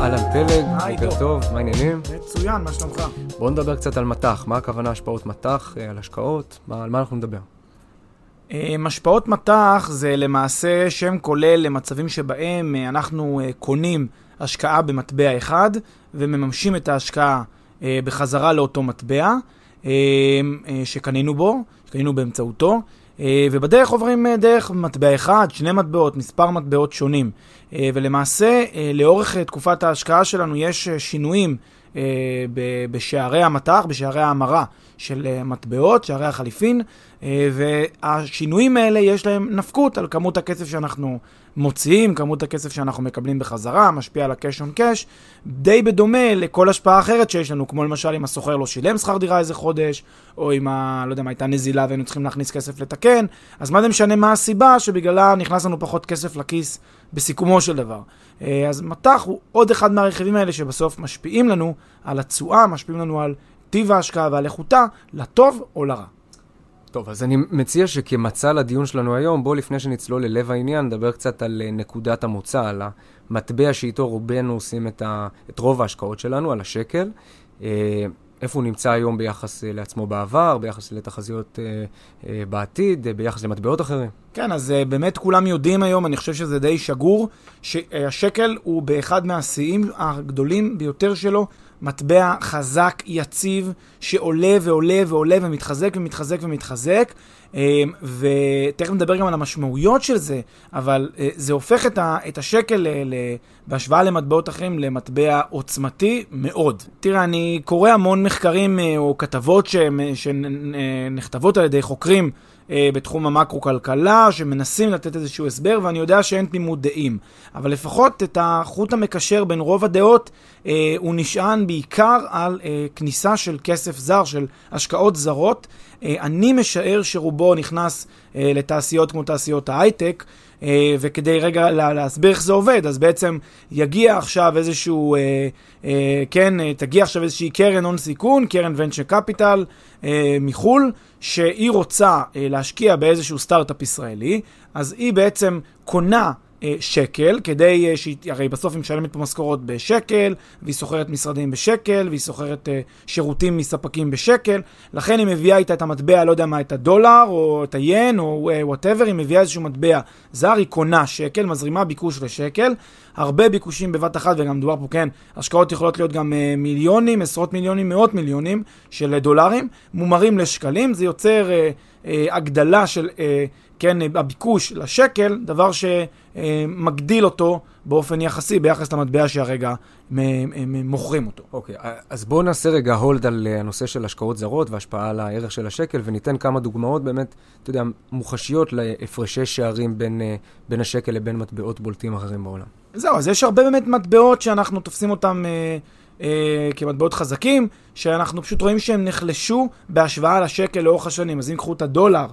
אהלן פלג, בוקר. טוב, מה העניינים? מצוין, מה שלומך? בואו נדבר קצת על מטח, מה הכוונה השפעות מטח, אה, על השקעות, מה- על מה אנחנו נדבר? אה, השפעות מטח זה למעשה שם כולל למצבים שבהם אה, אנחנו אה, קונים השקעה במטבע אחד ומממשים את ההשקעה בחזרה לאותו מטבע אה, שקנינו בו, שקנינו באמצעותו, ובדרך עוברים אה, דרך מטבע אחד, שני מטבעות, מספר מטבעות שונים. אה, ולמעשה, אה, לאורך אה, תקופת ההשקעה שלנו יש אה, שינויים אה, בשערי המטח, בשערי ההמרה של אה, מטבעות, שערי החליפין, אה, והשינויים האלה יש להם נפקות על כמות הכסף שאנחנו מוציאים, כמות הכסף שאנחנו מקבלים בחזרה, משפיע על ה-cash on cash, די בדומה לכל השפעה אחרת שיש לנו, כמו למשל אם הסוחר לא שילם שכר דירה איזה חודש, או אם, ה, לא יודע מה, הייתה נזילה והיינו צריכים להכניס כסף לתקן, אז מה זה משנה מה הסיבה שבגללה נכנס לנו פחות כסף לכיס בסיכומו של דבר. אה, אז מטח הוא עוד אחד מהרכיבים האלה שבסוף משפיעים לנו על התשואה, משפיעים לנו על טיב ההשקעה ועל איכותה, לטוב או לרע. טוב, אז אני מציע שכמצע לדיון שלנו היום, בואו לפני שנצלול ללב העניין, נדבר קצת על אה, נקודת המוצא, על המטבע שאיתו רובנו עושים את, ה, את רוב ההשקעות שלנו, על השקל. אה, איפה הוא נמצא היום ביחס אה, לעצמו בעבר, ביחס לתחזיות בעתיד, ביחס למטבעות אחרים. כן, אז באמת כולם יודעים היום, אני חושב שזה די שגור, שהשקל הוא באחד מהשיאים הגדולים ביותר שלו, מטבע חזק, יציב, שעולה ועולה ועולה ומתחזק ומתחזק ומתחזק. Um, ותכף נדבר גם על המשמעויות של זה, אבל uh, זה הופך את, השקל, ל, בהשוואה למטבעות אחרים, למטבע עוצמתי מאוד. תראה, אני קורא המון מחקרים uh, או כתבות שנכתבות על ידי חוקרים אה, בתחום המקרו-כלכלה, שמנסים לתת איזשהו הסבר, ואני יודע שאין תמימות דעים. אבל לפחות את החוט המקשר בין רוב הדעות, אה, הוא נשען בעיקר על אה, כניסה של כסף זר, של השקעות זרות. אה, אני משער שרובו נכנס אה, לתעשיות כמו תעשיות ההייטק, אה, וכדי רגע לה- להסביר איך זה עובד, אז בעצם יגיע עכשיו איזשהו, אה, אה, כן, אה, תגיע עכשיו איזושהי קרן הון סיכון, קרן ונצ'ר קפיטל אה, מחו"ל, שהיא רוצה אה, להשקיע באיזשהו סטארט-אפ ישראלי, אז היא בעצם קונה שקל, כדי אה, שהיא, הרי בסוף היא משלמת פה משכורות בשקל, והיא שוכרת משרדים בשקל, והיא שוכרת אה, שירותים מספקים בשקל, לכן היא מביאה איתה את המטבע, לא יודע מה, את הדולר, או את היין, או whatever, היא מביאה איזשהו מטבע זר, היא קונה שקל, מזרימה ביקוש לשקל, הרבה ביקושים בבת אחת, וגם מדובר פה, כן, השקעות יכולות להיות גם אה, מיליונים, עשרות מיליונים, מאות מיליונים של אה, דולרים, מומרים לשקלים, זה יוצר אה, אה, הגדלה של, אה, כן, הביקוש לשקל, דבר שמגדיל אותו באופן יחסי ביחס למטבע שהרגע מוכרים אותו. אוקיי, אז בואו נעשה רגע הולד על הנושא של השקעות זרות והשפעה על הערך של השקל, וניתן כמה דוגמאות באמת, אתה יודע, מוחשיות להפרשי שערים בין, בין השקל לבין מטבעות בולטים אחרים בעולם. זהו, אז יש הרבה באמת מטבעות שאנחנו תופסים אותם אה, אה, כמטבעות חזקים, שאנחנו פשוט רואים שהם נחלשו בהשוואה לשקל לאורך השנים. אז אם קחו את הדולר,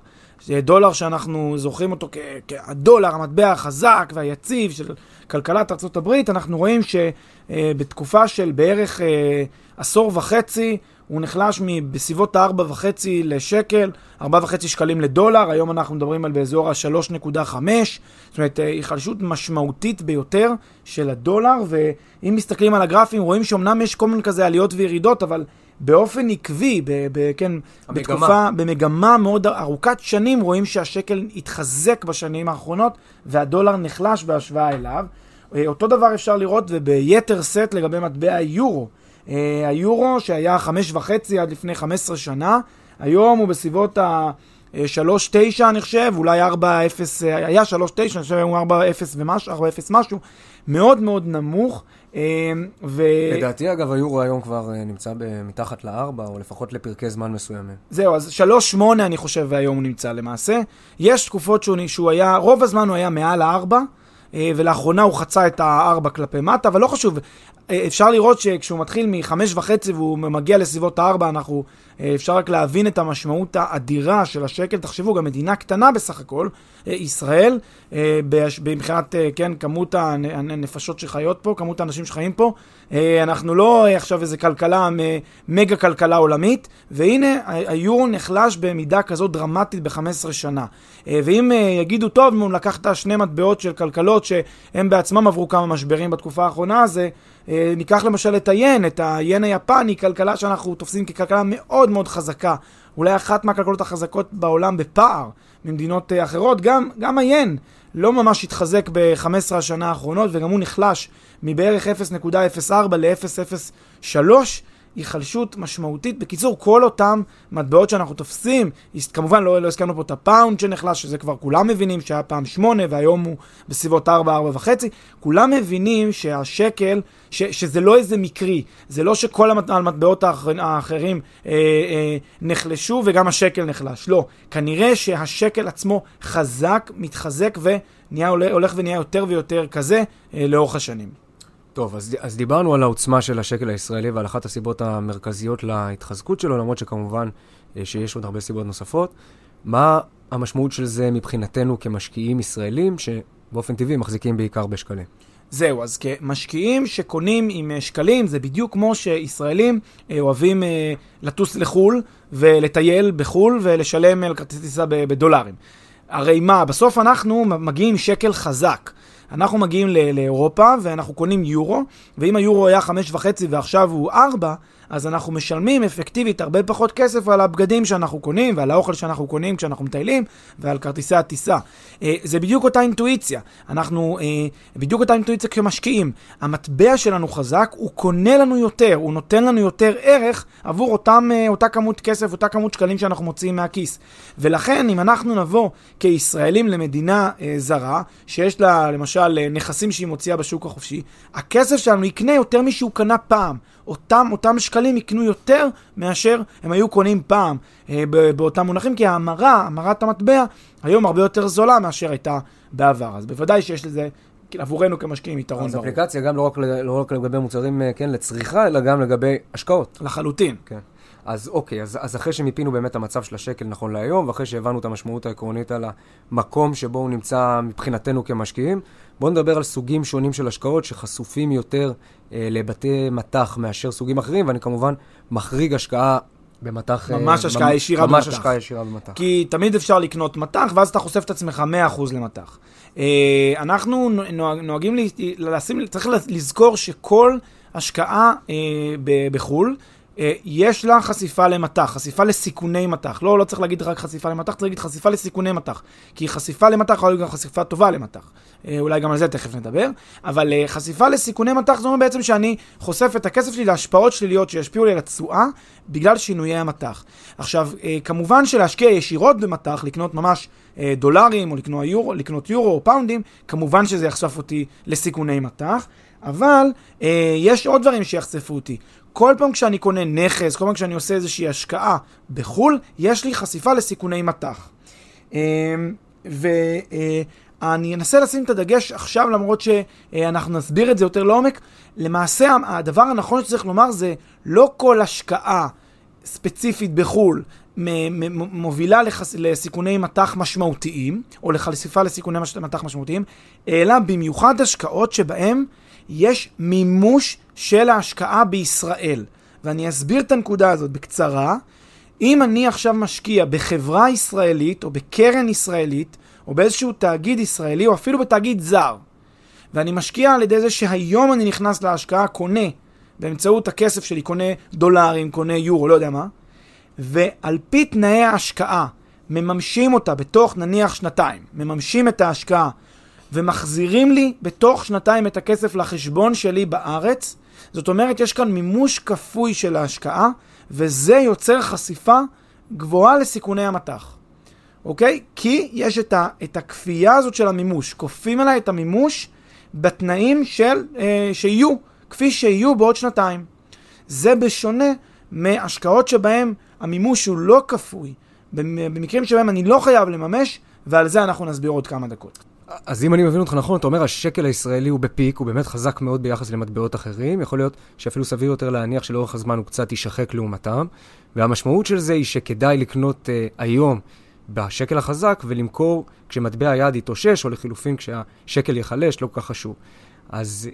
דולר שאנחנו זוכרים אותו כ- כהדולר, המטבע החזק והיציב של כלכלת ארה"ב, אנחנו רואים שבתקופה של בערך אה, עשור וחצי, הוא נחלש בסביבות ה-4.5 לשקל, 4.5 שקלים לדולר, היום אנחנו מדברים על באזור ה-3.5, זאת אומרת, אה, היחלשות משמעותית ביותר של הדולר, ואם מסתכלים על הגרפים, רואים שאומנם יש כל מיני כזה עליות וירידות, אבל באופן עקבי, ב- ב- כן, המגמה. בתקופה, במגמה מאוד ארוכת שנים, רואים שהשקל התחזק בשנים האחרונות, והדולר נחלש בהשוואה אליו. אה, אותו דבר אפשר לראות וביתר שאת לגבי מטבע היורו. אה, היורו שהיה חמש וחצי עד לפני 15 שנה, היום הוא בסביבות ה... 3.9 אני חושב, אולי 4.0, היה 3.9, אני חושב היום הוא 4.0 ומשהו, 4.0 משהו, מאוד מאוד נמוך. ו... לדעתי, אגב, היורו היום כבר אה, נמצא מתחת לארבע, או לפחות לפרקי זמן מסוימים. זהו, אז שלוש שמונה אני חושב, והיום הוא נמצא למעשה. יש תקופות שהוא, שהוא היה, רוב הזמן הוא היה מעל הארבע. ולאחרונה הוא חצה את הארבע כלפי מטה, אבל לא חשוב, אפשר לראות שכשהוא מתחיל מחמש וחצי והוא מגיע לסביבות הארבע, אנחנו, אפשר רק להבין את המשמעות האדירה של השקל. תחשבו, גם מדינה קטנה בסך הכל, ישראל, מבחינת, כן, כמות הנפשות שחיות פה, כמות האנשים שחיים פה. אנחנו לא עכשיו איזה כלכלה, מגה כלכלה עולמית, והנה, היורו נחלש במידה כזאת דרמטית ב-15 שנה. ואם יגידו, טוב, הוא לקח את השני מטבעות של כלכלות שהם בעצמם עברו כמה משברים בתקופה האחרונה, אז ניקח למשל את היין, את היין היפני, כלכלה שאנחנו תופסים ככלכלה מאוד מאוד חזקה. אולי אחת מהכלכלות החזקות בעולם בפער ממדינות אחרות. גם, גם היין לא ממש התחזק ב-15 השנה האחרונות, וגם הוא נחלש מבערך 0.04 ל-0.03. היחלשות משמעותית. בקיצור, כל אותם מטבעות שאנחנו תופסים, כמובן לא, לא הזכרנו פה את הפאונד שנחלש, שזה כבר כולם מבינים שהיה פעם 8 והיום הוא בסביבות 4, 4 וחצי, כולם מבינים שהשקל, ש, שזה לא איזה מקרי, זה לא שכל המטבעות האחר, האחרים אה, אה, נחלשו וגם השקל נחלש, לא. כנראה שהשקל עצמו חזק, מתחזק ונהיה, הולך ונהיה יותר ויותר כזה אה, לאורך השנים. טוב, אז, אז דיברנו על העוצמה של השקל הישראלי ועל אחת הסיבות המרכזיות להתחזקות שלו, למרות שכמובן אה, שיש עוד הרבה סיבות נוספות. מה המשמעות של זה מבחינתנו כמשקיעים ישראלים, שבאופן טבעי מחזיקים בעיקר בשקלים? זהו, אז כמשקיעים שקונים עם אה, שקלים, זה בדיוק כמו שישראלים אה, אוהבים לטוס לחו"ל ולטייל בחו"ל ולשלם על כרטיס טיסה בדולרים. הרי מה, בסוף אנחנו מגיעים שקל חזק. אנחנו מגיעים לאירופה ואנחנו קונים יורו, ואם היורו היה חמש וחצי ועכשיו הוא ארבע, אז אנחנו משלמים אפקטיבית הרבה פחות כסף על הבגדים שאנחנו קונים ועל האוכל שאנחנו קונים כשאנחנו מטיילים ועל כרטיסי הטיסה. אה, זה בדיוק אותה אינטואיציה. אנחנו, אה, בדיוק אותה אינטואיציה כמשקיעים. המטבע שלנו חזק, הוא קונה לנו יותר, הוא נותן לנו יותר ערך עבור אותם, אה, אותה כמות כסף, אותה כמות שקלים שאנחנו מוציאים מהכיס. ולכן, אם אנחנו נבוא כישראלים למדינה זרה, שיש לה למשל נכסים שהיא מוציאה בשוק החופשי, הכסף שלנו יקנה יותר משהוא קנה פעם. אותם, אותם שקלים יקנו יותר מאשר הם היו קונים פעם אה, באותם מונחים, כי ההמרה, המרת המטבע, היום הרבה יותר זולה מאשר הייתה בעבר. אז בוודאי שיש לזה עבורנו כמשקיעים יתרון ברור. אז אפליקציה גם לא רק, לא רק לגבי מוצרים, אה, כן, לצריכה, אלא גם לגבי השקעות. לחלוטין. כן. אז אוקיי, אז, אז אחרי שמיפינו באמת המצב של השקל נכון להיום, ואחרי שהבנו את המשמעות העקרונית על המקום שבו הוא נמצא מבחינתנו כמשקיעים, בואו נדבר על סוגים שונים של השקעות שחשופים יותר אה, לבתי מטח מאשר סוגים אחרים, ואני כמובן מחריג השקעה במטח... אה, ממש השקעה ישירה במטח. ממש השקעה ישירה במטח. כי תמיד אפשר לקנות מטח, ואז אתה חושף את עצמך 100% למטח. אה, אנחנו נוהגים לשים, צריך לזכור שכל השקעה בחו"ל, אה, יש לה חשיפה למטח, חשיפה לסיכוני מטח. לא, לא צריך להגיד רק חשיפה למטח, צריך להגיד חשיפה לסיכוני מטח. כי חשיפה למטח יכולה להיות גם חשיפה טובה למטח. אה, אולי גם על זה תכף נדבר. אבל אה, חשיפה לסיכוני מטח זה אומר בעצם שאני חושף את הכסף שלי להשפעות שליליות שישפיעו לי על התשואה בגלל שינויי המטח. עכשיו, כמובן שלהשקיע ישירות במטח, לקנות ממש דולרים או לקנות יורו, לקנות יורו או פאונדים, כמובן שזה יחשוף אותי לסיכוני מטח. אבל אה, יש עוד דברים שיחשפו אותי. כל פעם כשאני קונה נכס, כל פעם כשאני עושה איזושהי השקעה בחו"ל, יש לי חשיפה לסיכוני מטח. אמ, ואני אנסה לשים את הדגש עכשיו, למרות שאנחנו נסביר את זה יותר לעומק. למעשה, הדבר הנכון שצריך לומר זה לא כל השקעה ספציפית בחו"ל מובילה לחס... לסיכוני מטח משמעותיים, או לחשיפה לסיכוני מטח משמעותיים, אלא במיוחד השקעות שבהן יש מימוש של ההשקעה בישראל. ואני אסביר את הנקודה הזאת בקצרה. אם אני עכשיו משקיע בחברה ישראלית, או בקרן ישראלית, או באיזשהו תאגיד ישראלי, או אפילו בתאגיד זר, ואני משקיע על ידי זה שהיום אני נכנס להשקעה, קונה, באמצעות הכסף שלי, קונה דולרים, קונה יורו, לא יודע מה, ועל פי תנאי ההשקעה, מממשים אותה בתוך נניח שנתיים, מממשים את ההשקעה ומחזירים לי בתוך שנתיים את הכסף לחשבון שלי בארץ. זאת אומרת, יש כאן מימוש כפוי של ההשקעה, וזה יוצר חשיפה גבוהה לסיכוני המטח. אוקיי? כי יש את, ה, את הכפייה הזאת של המימוש. כופים עליי את המימוש בתנאים של, אה, שיהיו כפי שיהיו בעוד שנתיים. זה בשונה מהשקעות שבהן המימוש הוא לא כפוי, במקרים שבהם אני לא חייב לממש, ועל זה אנחנו נסביר עוד כמה דקות. אז אם אני מבין אותך נכון, אתה אומר השקל הישראלי הוא בפיק, הוא באמת חזק מאוד ביחס למטבעות אחרים, יכול להיות שאפילו סביר יותר להניח שלאורך הזמן הוא קצת יישחק לעומתם, והמשמעות של זה היא שכדאי לקנות uh, היום בשקל החזק ולמכור כשמטבע היד יתאושש, או לחילופין כשהשקל ייחלש, לא כל כך חשוב. אז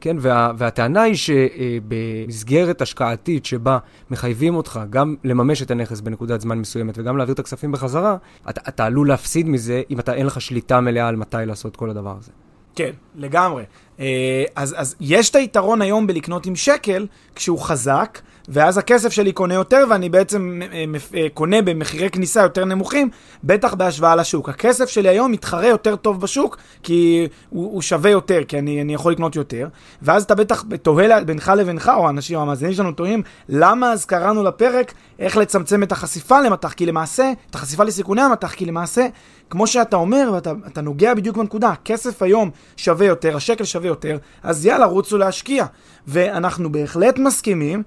כן, וה, והטענה היא שבמסגרת השקעתית שבה מחייבים אותך גם לממש את הנכס בנקודת זמן מסוימת וגם להעביר את הכספים בחזרה, אתה, אתה עלול להפסיד מזה אם אתה אין לך שליטה מלאה על מתי לעשות כל הדבר הזה. כן, לגמרי. אה, אז, אז יש את היתרון היום בלקנות עם שקל כשהוא חזק, ואז הכסף שלי קונה יותר, ואני בעצם אה, אה, קונה במחירי כניסה יותר נמוכים, בטח בהשוואה לשוק. הכסף שלי היום מתחרה יותר טוב בשוק, כי הוא, הוא שווה יותר, כי אני, אני יכול לקנות יותר, ואז אתה בטח תוהה בינך לבינך, או האנשים, המאזינים שלנו תוהים, למה אז קראנו לפרק איך לצמצם את החשיפה למטח, כי למעשה, את החשיפה לסיכוני המטח, כי למעשה, כמו שאתה אומר, ואתה נוגע בדיוק בנקודה, הכסף היום שווה יותר, השקל שווה יותר, אז יאללה, רוצו להשקיע. ואנחנו בהחלט מסכימים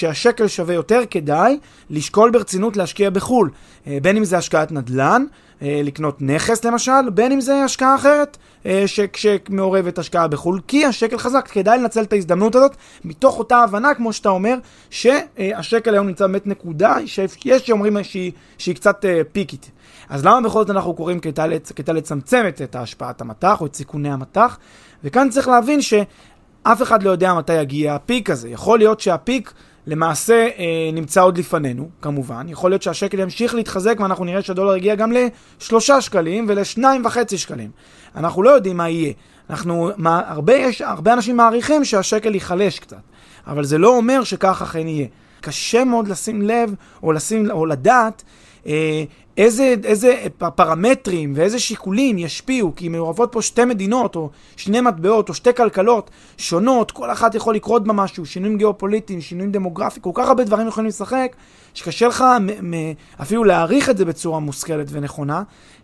שכשהשקל שווה יותר, כדאי לשקול ברצינות להשקיע בחו"ל. אה, בין אם זה השקעת נדל"ן, אה, לקנות נכס למשל, בין אם זה השקעה אחרת אה, שכשמעורבת השקעה בחו"ל, כי השקל חזק, כדאי לנצל את ההזדמנות הזאת, מתוך אותה הבנה, כמו שאתה אומר, שהשקל היום נמצא באמת נקודה, שיש שאומרים שהיא, שהיא קצת פיקית. אז למה בכל זאת אנחנו קוראים כדאי לצמצם את השפעת המטח או את סיכוני המטח? וכאן צריך להבין שאף אחד לא יודע מתי יגיע הפיק הזה. יכול להיות שהפיק למעשה אה, נמצא עוד לפנינו, כמובן. יכול להיות שהשקל ימשיך להתחזק ואנחנו נראה שהדולר יגיע גם לשלושה שקלים ולשניים וחצי שקלים. אנחנו לא יודעים מה יהיה. אנחנו, מה, הרבה, יש, הרבה אנשים מעריכים שהשקל ייחלש קצת, אבל זה לא אומר שכך אכן יהיה. קשה מאוד לשים לב או, לשים, או לדעת איזה, איזה פרמטרים ואיזה שיקולים ישפיעו, כי מעורבות פה שתי מדינות, או שני מטבעות, או שתי כלכלות שונות, כל אחת יכול לקרות בה משהו, שינויים גיאופוליטיים, שינויים דמוגרפיים, כל כך הרבה דברים יכולים לשחק, שקשה לך אפילו להעריך את זה בצורה מושכלת ונכונה.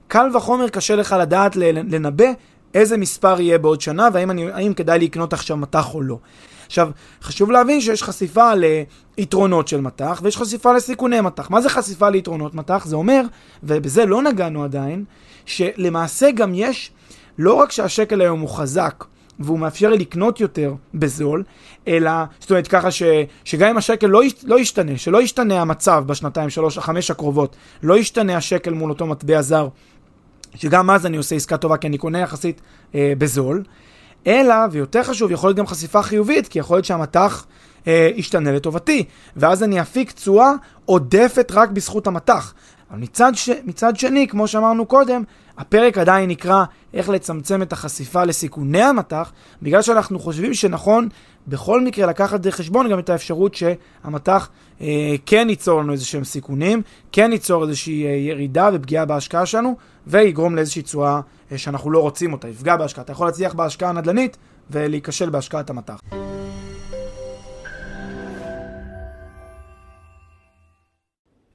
קל וחומר קשה לך לדעת לנבא איזה מספר יהיה בעוד שנה, והאם כדאי לקנות עכשיו מטח או לא. עכשיו, חשוב להבין שיש חשיפה ליתרונות של מטח ויש חשיפה לסיכוני מטח. מה זה חשיפה ליתרונות מטח? זה אומר, ובזה לא נגענו עדיין, שלמעשה גם יש, לא רק שהשקל היום הוא חזק, והוא מאפשר לי לקנות יותר בזול, אלא, זאת אומרת ככה ש, שגם אם השקל לא, לא ישתנה, שלא ישתנה המצב בשנתיים, שלוש, החמש הקרובות, לא ישתנה השקל מול אותו מטבע זר, שגם אז אני עושה עסקה טובה כי אני קונה יחסית אה, בזול, אלא, ויותר חשוב, יכול להיות גם חשיפה חיובית, כי יכול להיות שהמטח אה, ישתנה לטובתי, ואז אני אפיק תשואה עודפת רק בזכות המטח. אבל מצד, ש... מצד שני, כמו שאמרנו קודם, הפרק עדיין נקרא איך לצמצם את החשיפה לסיכוני המטח, בגלל שאנחנו חושבים שנכון בכל מקרה לקחת בחשבון גם את האפשרות שהמטח אה, כן ייצור לנו איזה שהם סיכונים, כן ייצור איזושהי אה, ירידה ופגיעה בהשקעה שלנו, ויגרום לאיזושהי תשואה אה, שאנחנו לא רוצים אותה, יפגע בהשקעה. אתה יכול להצליח בהשקעה הנדל"נית ולהיכשל בהשקעת המטח.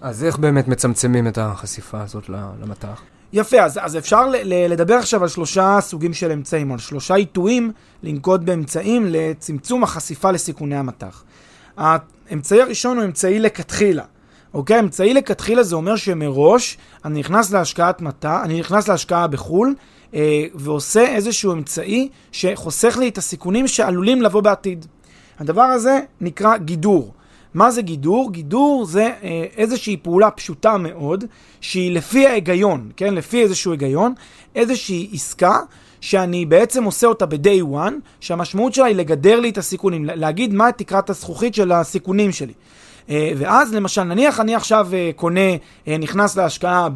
אז איך באמת מצמצמים את החשיפה הזאת למטח? יפה, אז, אז אפשר ל- ל- לדבר עכשיו על שלושה סוגים של אמצעים, על שלושה עיתויים לנקוט באמצעים לצמצום החשיפה לסיכוני המטח. האמצעי הראשון הוא אמצעי לכתחילה. אוקיי? אמצעי לכתחילה זה אומר שמראש אני נכנס להשקעת מטע, אני נכנס להשקעה בחו"ל אה, ועושה איזשהו אמצעי שחוסך לי את הסיכונים שעלולים לבוא בעתיד. הדבר הזה נקרא גידור. מה זה גידור? גידור זה אה, איזושהי פעולה פשוטה מאוד, שהיא לפי ההיגיון, כן? לפי איזשהו היגיון, איזושהי עסקה שאני בעצם עושה אותה ב-day one, שהמשמעות שלה היא לגדר לי את הסיכונים, להגיד מה תקרת הזכוכית של הסיכונים שלי. אה, ואז למשל, נניח אני עכשיו אה, קונה, אה, נכנס להשקעה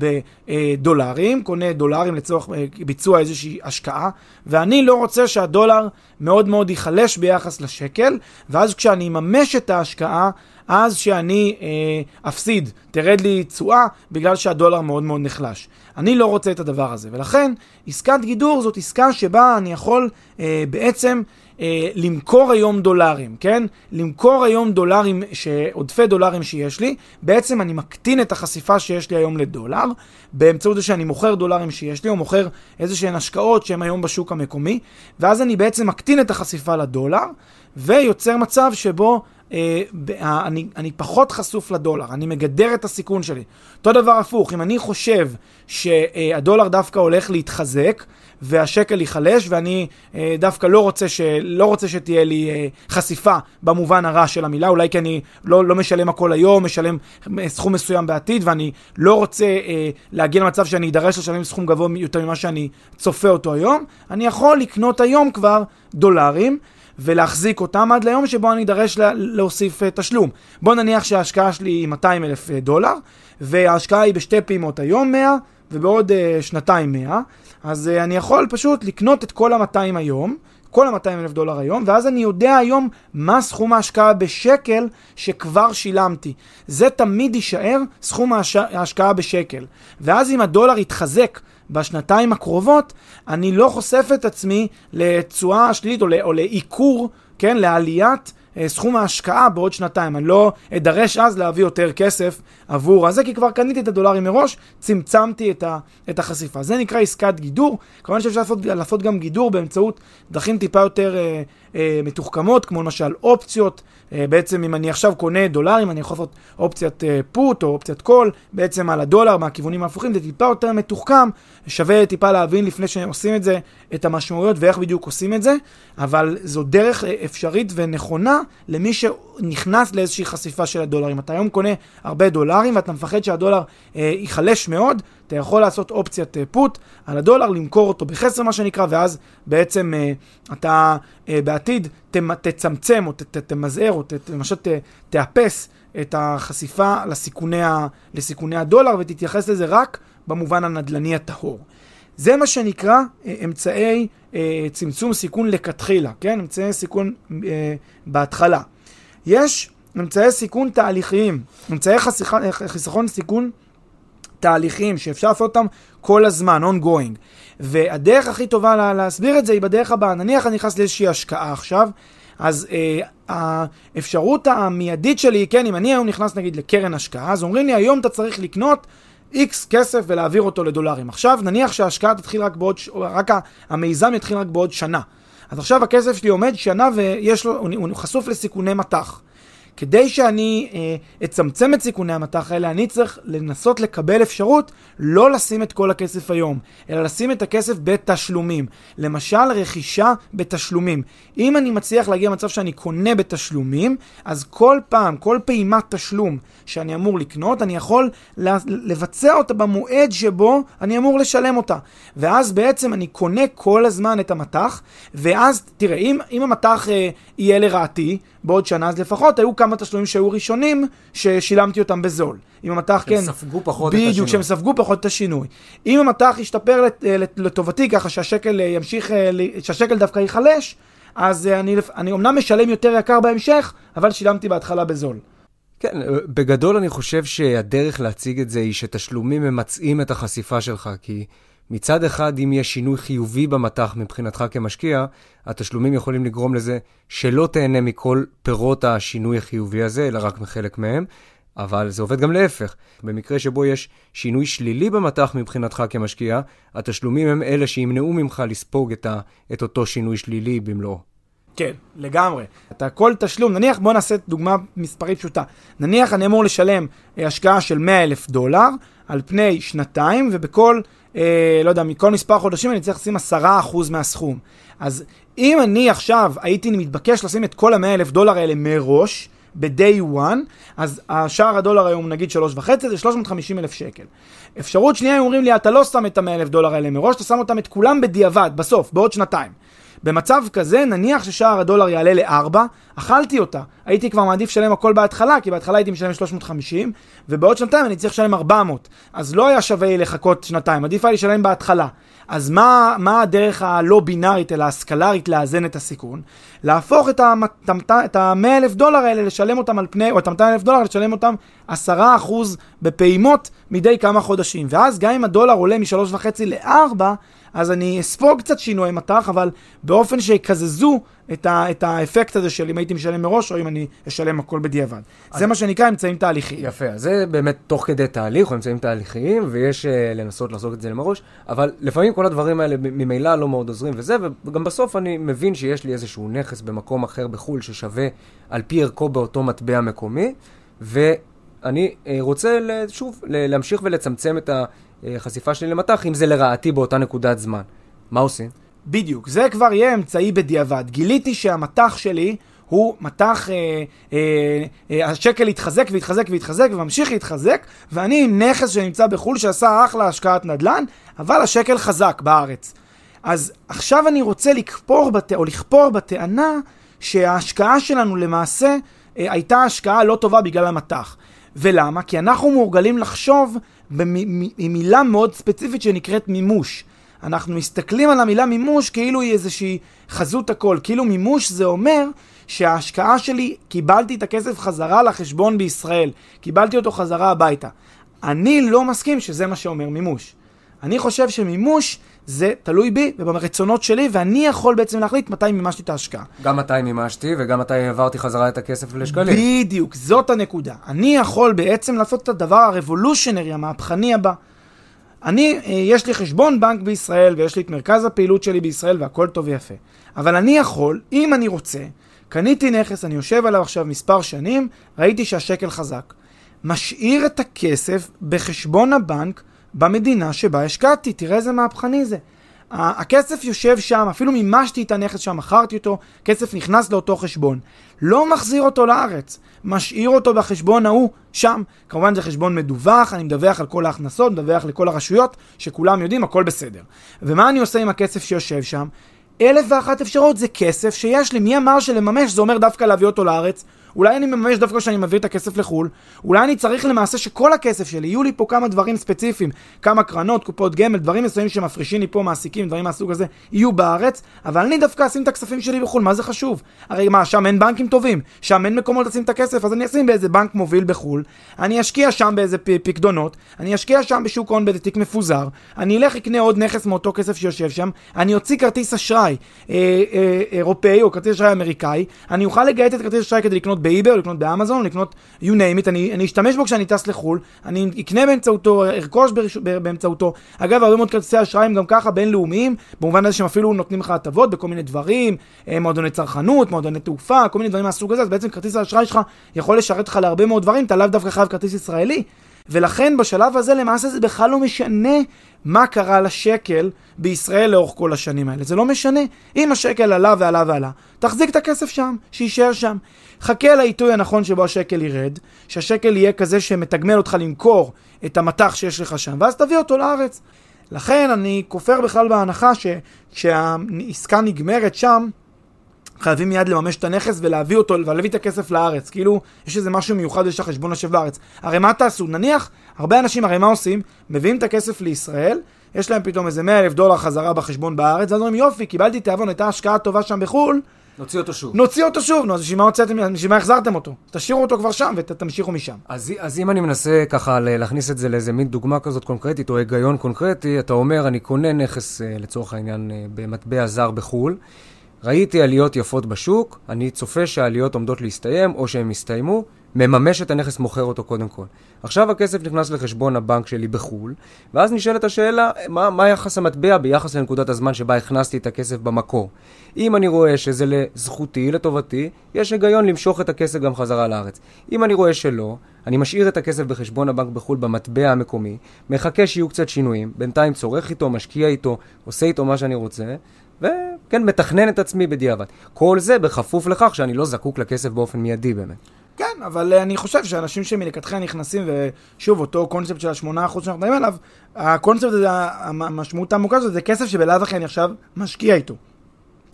בדולרים, קונה דולרים לצורך ביצוע איזושהי השקעה, ואני לא רוצה שהדולר מאוד מאוד ייחלש ביחס לשקל, ואז כשאני אממש את ההשקעה, אז שאני אה, אפסיד, תרד לי תשואה, בגלל שהדולר מאוד מאוד נחלש. אני לא רוצה את הדבר הזה, ולכן עסקת גידור זאת עסקה שבה אני יכול אה, בעצם... אה, למכור היום דולרים, כן? למכור היום דולרים, ש... עודפי דולרים שיש לי, בעצם אני מקטין את החשיפה שיש לי היום לדולר, באמצעות זה שאני מוכר דולרים שיש לי, או מוכר איזה שהן השקעות שהן היום בשוק המקומי, ואז אני בעצם מקטין את החשיפה לדולר, ויוצר מצב שבו אני, אני פחות חשוף לדולר, אני מגדר את הסיכון שלי. אותו דבר הפוך, אם אני חושב שהדולר דווקא הולך להתחזק, והשקל ייחלש, ואני אה, דווקא לא רוצה, ש, לא רוצה שתהיה לי אה, חשיפה במובן הרע של המילה, אולי כי אני לא, לא משלם הכל היום, משלם אה, סכום מסוים בעתיד, ואני לא רוצה אה, להגיע למצב שאני אדרש לשלם סכום גבוה יותר ממה שאני צופה אותו היום, אני יכול לקנות היום כבר דולרים. ולהחזיק אותם עד ליום שבו אני אדרש לה, להוסיף uh, תשלום. בוא נניח שההשקעה שלי היא 200 אלף uh, דולר, וההשקעה היא בשתי פעימות היום 100, ובעוד uh, שנתיים 100, אז uh, אני יכול פשוט לקנות את כל ה-200 היום, כל ה-200 אלף דולר היום, ואז אני יודע היום מה סכום ההשקעה בשקל שכבר שילמתי. זה תמיד יישאר סכום ההש... ההשקעה בשקל. ואז אם הדולר יתחזק בשנתיים הקרובות, אני לא חושף את עצמי לתשואה שלילית או לעיקור, כן, לעליית אה, סכום ההשקעה בעוד שנתיים. אני לא אדרש אז להביא יותר כסף עבור הזה, כי כבר קניתי את הדולרים מראש, צמצמתי את, ה, את החשיפה. זה נקרא עסקת גידור. כמובן שאפשר לעשות, לעשות גם גידור באמצעות דרכים טיפה יותר אה, אה, מתוחכמות, כמו למשל אופציות. אה, בעצם אם אני עכשיו קונה דולרים, אני יכול לעשות אופציית אה, פוט או אופציית קול, בעצם על הדולר מהכיוונים ההפוכים, זה טיפה יותר מתוחכם, שווה טיפה להבין לפני שעושים את זה, את המשמעויות ואיך בדיוק עושים את זה, אבל זו דרך אה, אפשרית ונכונה למי שנכנס לאיזושהי חשיפה של הדולרים. אתה היום קונה הרבה דולרים ואתה מפחד שהדולר אה, ייחלש מאוד, אתה יכול לעשות אופציית פוט על הדולר, למכור אותו בחסר מה שנקרא, ואז בעצם אה, אתה אה, בעתיד תצמצם או תמזער או למשל תאפס את החשיפה לסיכוני, לסיכוני הדולר ותתייחס לזה רק במובן הנדל"ני הטהור. זה מה שנקרא אה, אמצעי אה, צמצום סיכון לכתחילה, כן? אמצעי סיכון אה, בהתחלה. יש אמצעי סיכון תהליכיים, אמצעי חיסכון סיכון תהליכיים שאפשר לעשות אותם כל הזמן, ongoing. והדרך הכי טובה לה, להסביר את זה היא בדרך הבאה. נניח אני נכנס לאיזושהי השקעה עכשיו, אז אה, האפשרות המיידית שלי כן, אם אני היום נכנס נגיד לקרן השקעה, אז אומרים לי, היום אתה צריך לקנות איקס כסף ולהעביר אותו לדולרים. עכשיו, נניח שההשקעה תתחיל רק בעוד, רק המיזם יתחיל רק בעוד שנה. אז עכשיו הכסף שלי עומד שנה ויש לו, הוא, הוא חשוף לסיכוני מטח. כדי שאני אה, אצמצם את סיכוני המטח האלה, אני צריך לנסות לקבל אפשרות לא לשים את כל הכסף היום, אלא לשים את הכסף בתשלומים. למשל, רכישה בתשלומים. אם אני מצליח להגיע למצב שאני קונה בתשלומים, אז כל פעם, כל פעימת תשלום שאני אמור לקנות, אני יכול לבצע אותה במועד שבו אני אמור לשלם אותה. ואז בעצם אני קונה כל הזמן את המטח, ואז, תראה, אם, אם המטח אה, יהיה לרעתי, בעוד שנה, אז לפחות היו כמה תשלומים שהיו ראשונים, ששילמתי אותם בזול. אם המטח, כן... ספגו פחות בדיוק, את השינוי. בדיוק, שהם ספגו פחות את השינוי. אם המטח ישתפר אה, לטובתי, ככה שהשקל אה, ימשיך, אה, שהשקל דווקא ייחלש, אז אני, אני אומנם משלם יותר יקר בהמשך, אבל שילמתי בהתחלה בזול. כן, בגדול אני חושב שהדרך להציג את זה היא שתשלומים ממצעים את החשיפה שלך, כי מצד אחד, אם יש שינוי חיובי במטח מבחינתך כמשקיע, התשלומים יכולים לגרום לזה שלא תהנה מכל פירות השינוי החיובי הזה, אלא רק מחלק מהם. אבל זה עובד גם להפך. במקרה שבו יש שינוי שלילי במטח מבחינתך כמשקיע, התשלומים הם אלה שימנעו ממך לספוג את, ה, את אותו שינוי שלילי במלואו. כן, לגמרי. אתה כל תשלום, נניח, בוא נעשה דוגמה מספרית פשוטה. נניח אני אמור לשלם אה, השקעה של 100 אלף דולר על פני שנתיים, ובכל אה, לא יודע, מכל מספר חודשים אני צריך לשים 10% מהסכום. אז אם אני עכשיו הייתי מתבקש לשים את כל ה-100 אלף דולר האלה מראש, ב-day one, אז השער הדולר היום נגיד 3.5, זה 350 אלף שקל. אפשרות שנייה, אומרים לי, אתה לא שם את ה-100 אלף דולר האלה מראש, אתה שם אותם את כולם בדיעבד, בסוף, בעוד שנתיים. במצב כזה, נניח ששער הדולר יעלה ל-4, אכלתי אותה. הייתי כבר מעדיף לשלם הכל בהתחלה, כי בהתחלה הייתי משלם 350, ובעוד שנתיים אני צריך לשלם 400. אז לא היה שווה לי לחכות שנתיים, עדיף היה לי לשלם בהתחלה. אז מה, מה הדרך הלא בינארית, אלא הסקלרית לאזן את הסיכון? להפוך את ה-100 אלף דולר האלה, לשלם אותם על פני, או את ה-200 אלף דולר, לשלם אותם 10% בפעימות מדי כמה חודשים. ואז גם אם הדולר עולה מ-3.5 ל-4, אז אני אספוג קצת שינוי מטח, אבל באופן שיקזזו את, ה, את האפקט הזה של אם הייתי משלם מראש, או אם אני אשלם הכל בדיעבד. אז... זה מה שנקרא אמצעים תהליכיים. יפה, אז זה באמת תוך כדי תהליך, או אמצעים תהליכיים, ויש uh, לנסות לעשות את זה מראש, אבל לפעמים כל הדברים האלה ממילא לא מאוד עוזרים וזה, וגם בסוף אני מבין שיש לי איזשהו נכס במקום אחר בחו"ל ששווה על פי ערכו באותו מטבע מקומי, ואני uh, רוצה, שוב, להמשיך ולצמצם את ה... החשיפה שלי למטח, אם זה לרעתי באותה נקודת זמן. מה עושים? בדיוק, זה כבר יהיה אמצעי בדיעבד. גיליתי שהמטח שלי הוא מטח, אה, אה, אה, השקל התחזק והתחזק והתחזק וממשיך להתחזק, ואני עם נכס שנמצא בחו"ל שעשה אחלה השקעת נדל"ן, אבל השקל חזק בארץ. אז עכשיו אני רוצה לקפור, בת... או לכפור בטענה שההשקעה שלנו למעשה אה, הייתה השקעה לא טובה בגלל המטח. ולמה? כי אנחנו מורגלים לחשוב עם מילה מאוד ספציפית שנקראת מימוש. אנחנו מסתכלים על המילה מימוש כאילו היא איזושהי חזות הכל. כאילו מימוש זה אומר שההשקעה שלי, קיבלתי את הכסף חזרה לחשבון בישראל. קיבלתי אותו חזרה הביתה. אני לא מסכים שזה מה שאומר מימוש. אני חושב שמימוש זה תלוי בי וברצונות שלי, ואני יכול בעצם להחליט מתי מימשתי את ההשקעה. גם מתי מימשתי וגם מתי העברתי חזרה את הכסף לשקלים. בדיוק, זאת הנקודה. אני יכול בעצם לעשות את הדבר הרבולושנרי, המהפכני הבא. אני, אה, יש לי חשבון בנק בישראל, ויש לי את מרכז הפעילות שלי בישראל, והכל טוב ויפה. אבל אני יכול, אם אני רוצה, קניתי נכס, אני יושב עליו עכשיו מספר שנים, ראיתי שהשקל חזק. משאיר את הכסף בחשבון הבנק, במדינה שבה השקעתי, תראה איזה מהפכני זה. הכסף יושב שם, אפילו מימשתי את הנכס שם, מכרתי אותו, כסף נכנס לאותו חשבון. לא מחזיר אותו לארץ, משאיר אותו בחשבון ההוא, שם. כמובן זה חשבון מדווח, אני מדווח על כל ההכנסות, מדווח לכל הרשויות, שכולם יודעים, הכל בסדר. ומה אני עושה עם הכסף שיושב שם? אלף ואחת אפשרות זה כסף שיש לי, מי אמר שלממש זה אומר דווקא להביא אותו לארץ? אולי אני מממש דווקא כשאני מעביר את הכסף לחו"ל, אולי אני צריך למעשה שכל הכסף שלי, יהיו לי פה כמה דברים ספציפיים, כמה קרנות, קופות גמל, דברים מסוימים שמפרישים לי פה מעסיקים, דברים מהסוג הזה, יהיו בארץ, אבל אני דווקא אשים את הכספים שלי בחו"ל, מה זה חשוב? הרי מה, שם אין בנקים טובים, שם אין מקומות לשים את הכסף, אז אני אשים באיזה בנק מוביל בחו"ל, אני אשקיע שם באיזה פקדונות, אני אשקיע שם בשוק הון באיזה תיק מפוזר, אני אלך אקנה עוד נכס מאותו כסף שיושב שם, אני אוציא כרטיס אשראי אה, אה, אירופאי או כרטיס אשראי אמריקאי, אני אוכל לגייט את כרטיס אשראי כדי לקנות באיבר, או לקנות באמזון, או לקנות you name it, אני, אני אשתמש בו כשאני טס לחו"ל, אני אקנה באמצעותו, ארכוש באמצעותו. אגב, הרבה מאוד כרטיסי אשראי הם גם ככה בינלאומיים, במובן הזה שהם אפילו נותנים לך הטבות בכל מיני דברים, אה, מועדוני צרכנות, מועדוני תעופה, כל מיני דברים מהסוג הזה, אז בעצם כרטיס האשראי שלך יכול לשרת לך להרבה מאוד דברים, אתה לאו דווקא חייב כרטיס ישראלי. ולכן בשלב הזה למעשה זה בכלל לא משנה מה קרה לשקל בישראל לאורך כל השנים האלה. זה לא משנה. אם השקל עלה ועלה ועלה, תחזיק את הכסף שם, שיישאר שם. חכה לעיתוי הנכון שבו השקל ירד, שהשקל יהיה כזה שמתגמל אותך למכור את המטח שיש לך שם, ואז תביא אותו לארץ. לכן אני כופר בכלל בהנחה שכשהעסקה נגמרת שם, חייבים מיד לממש את הנכס ולהביא אותו, ולהביא את הכסף לארץ. כאילו, יש איזה משהו מיוחד יש החשבון לשב בארץ. הרי מה תעשו? נניח, הרבה אנשים, הרי מה עושים? מביאים את הכסף לישראל, יש להם פתאום איזה 100 אלף דולר חזרה בחשבון בארץ, ואז אומרים, יופי, קיבלתי תיאבון, הייתה השקעה טובה שם בחו"ל, נוציא אותו שוב. נוציא אותו שוב, נו, אז בשביל מה הוצאתם, בשביל מה החזרתם אותו? תשאירו אותו כבר שם ותמשיכו משם. אז, אז אם אני מנסה ככה להכניס את זה לאיזה מין דוגמה כזאת קונקרטית, או היגיון קונקרטי, אתה אומר, אני קונה נכס, אה, לצורך העניין, אה, במטבע זר בחו"ל, ראיתי עליות יפות בשוק, אני צופה שהעליות עומדות להסתיים, או שהן הסתיימו, מממש את הנכס, מוכר אותו קודם כל. עכשיו הכסף נכנס לחשבון הבנק שלי בחו"ל, ואז נשאלת השאלה, מה, מה יחס המטבע ביחס לנקודת הזמן שבה הכנסתי את הכסף במקור? אם אני רואה שזה לזכותי, לטובתי, יש היגיון למשוך את הכסף גם חזרה לארץ. אם אני רואה שלא, אני משאיר את הכסף בחשבון הבנק בחו"ל במטבע המקומי, מחכה שיהיו קצת שינויים, בינתיים צורך איתו, משקיע איתו, עושה איתו מה שאני רוצה, וכן, מתכנן את עצמי בדיעבד. כל זה בכפוף לכך שאני לא זקוק לכסף באופן מיידי באמת. כן, אבל uh, אני חושב שאנשים שמלכתחילה נכנסים, ושוב, אותו קונספט של ה-8% שאנחנו מדברים עליו, הקונספט הזה, המשמעות העמוקה שלו, זה כסף שבלאו הכי אני עכשיו משקיע איתו.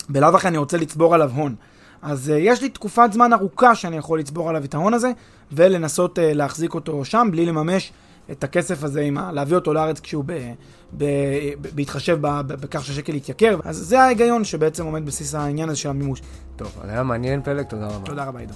בלאו הכי אני רוצה לצבור עליו הון. אז uh, יש לי תקופת זמן ארוכה שאני יכול לצבור עליו את ההון הזה, ולנסות uh, להחזיק אותו שם בלי לממש את הכסף הזה, ה... להביא אותו לארץ כשהוא ב... ב... ב... בהתחשב ב... בכך שהשקל יתייקר. אז זה ההיגיון שבעצם עומד בסיס העניין הזה של המימוש. טוב, היה מעניין פלג, תודה רבה. תודה רבה, עידו.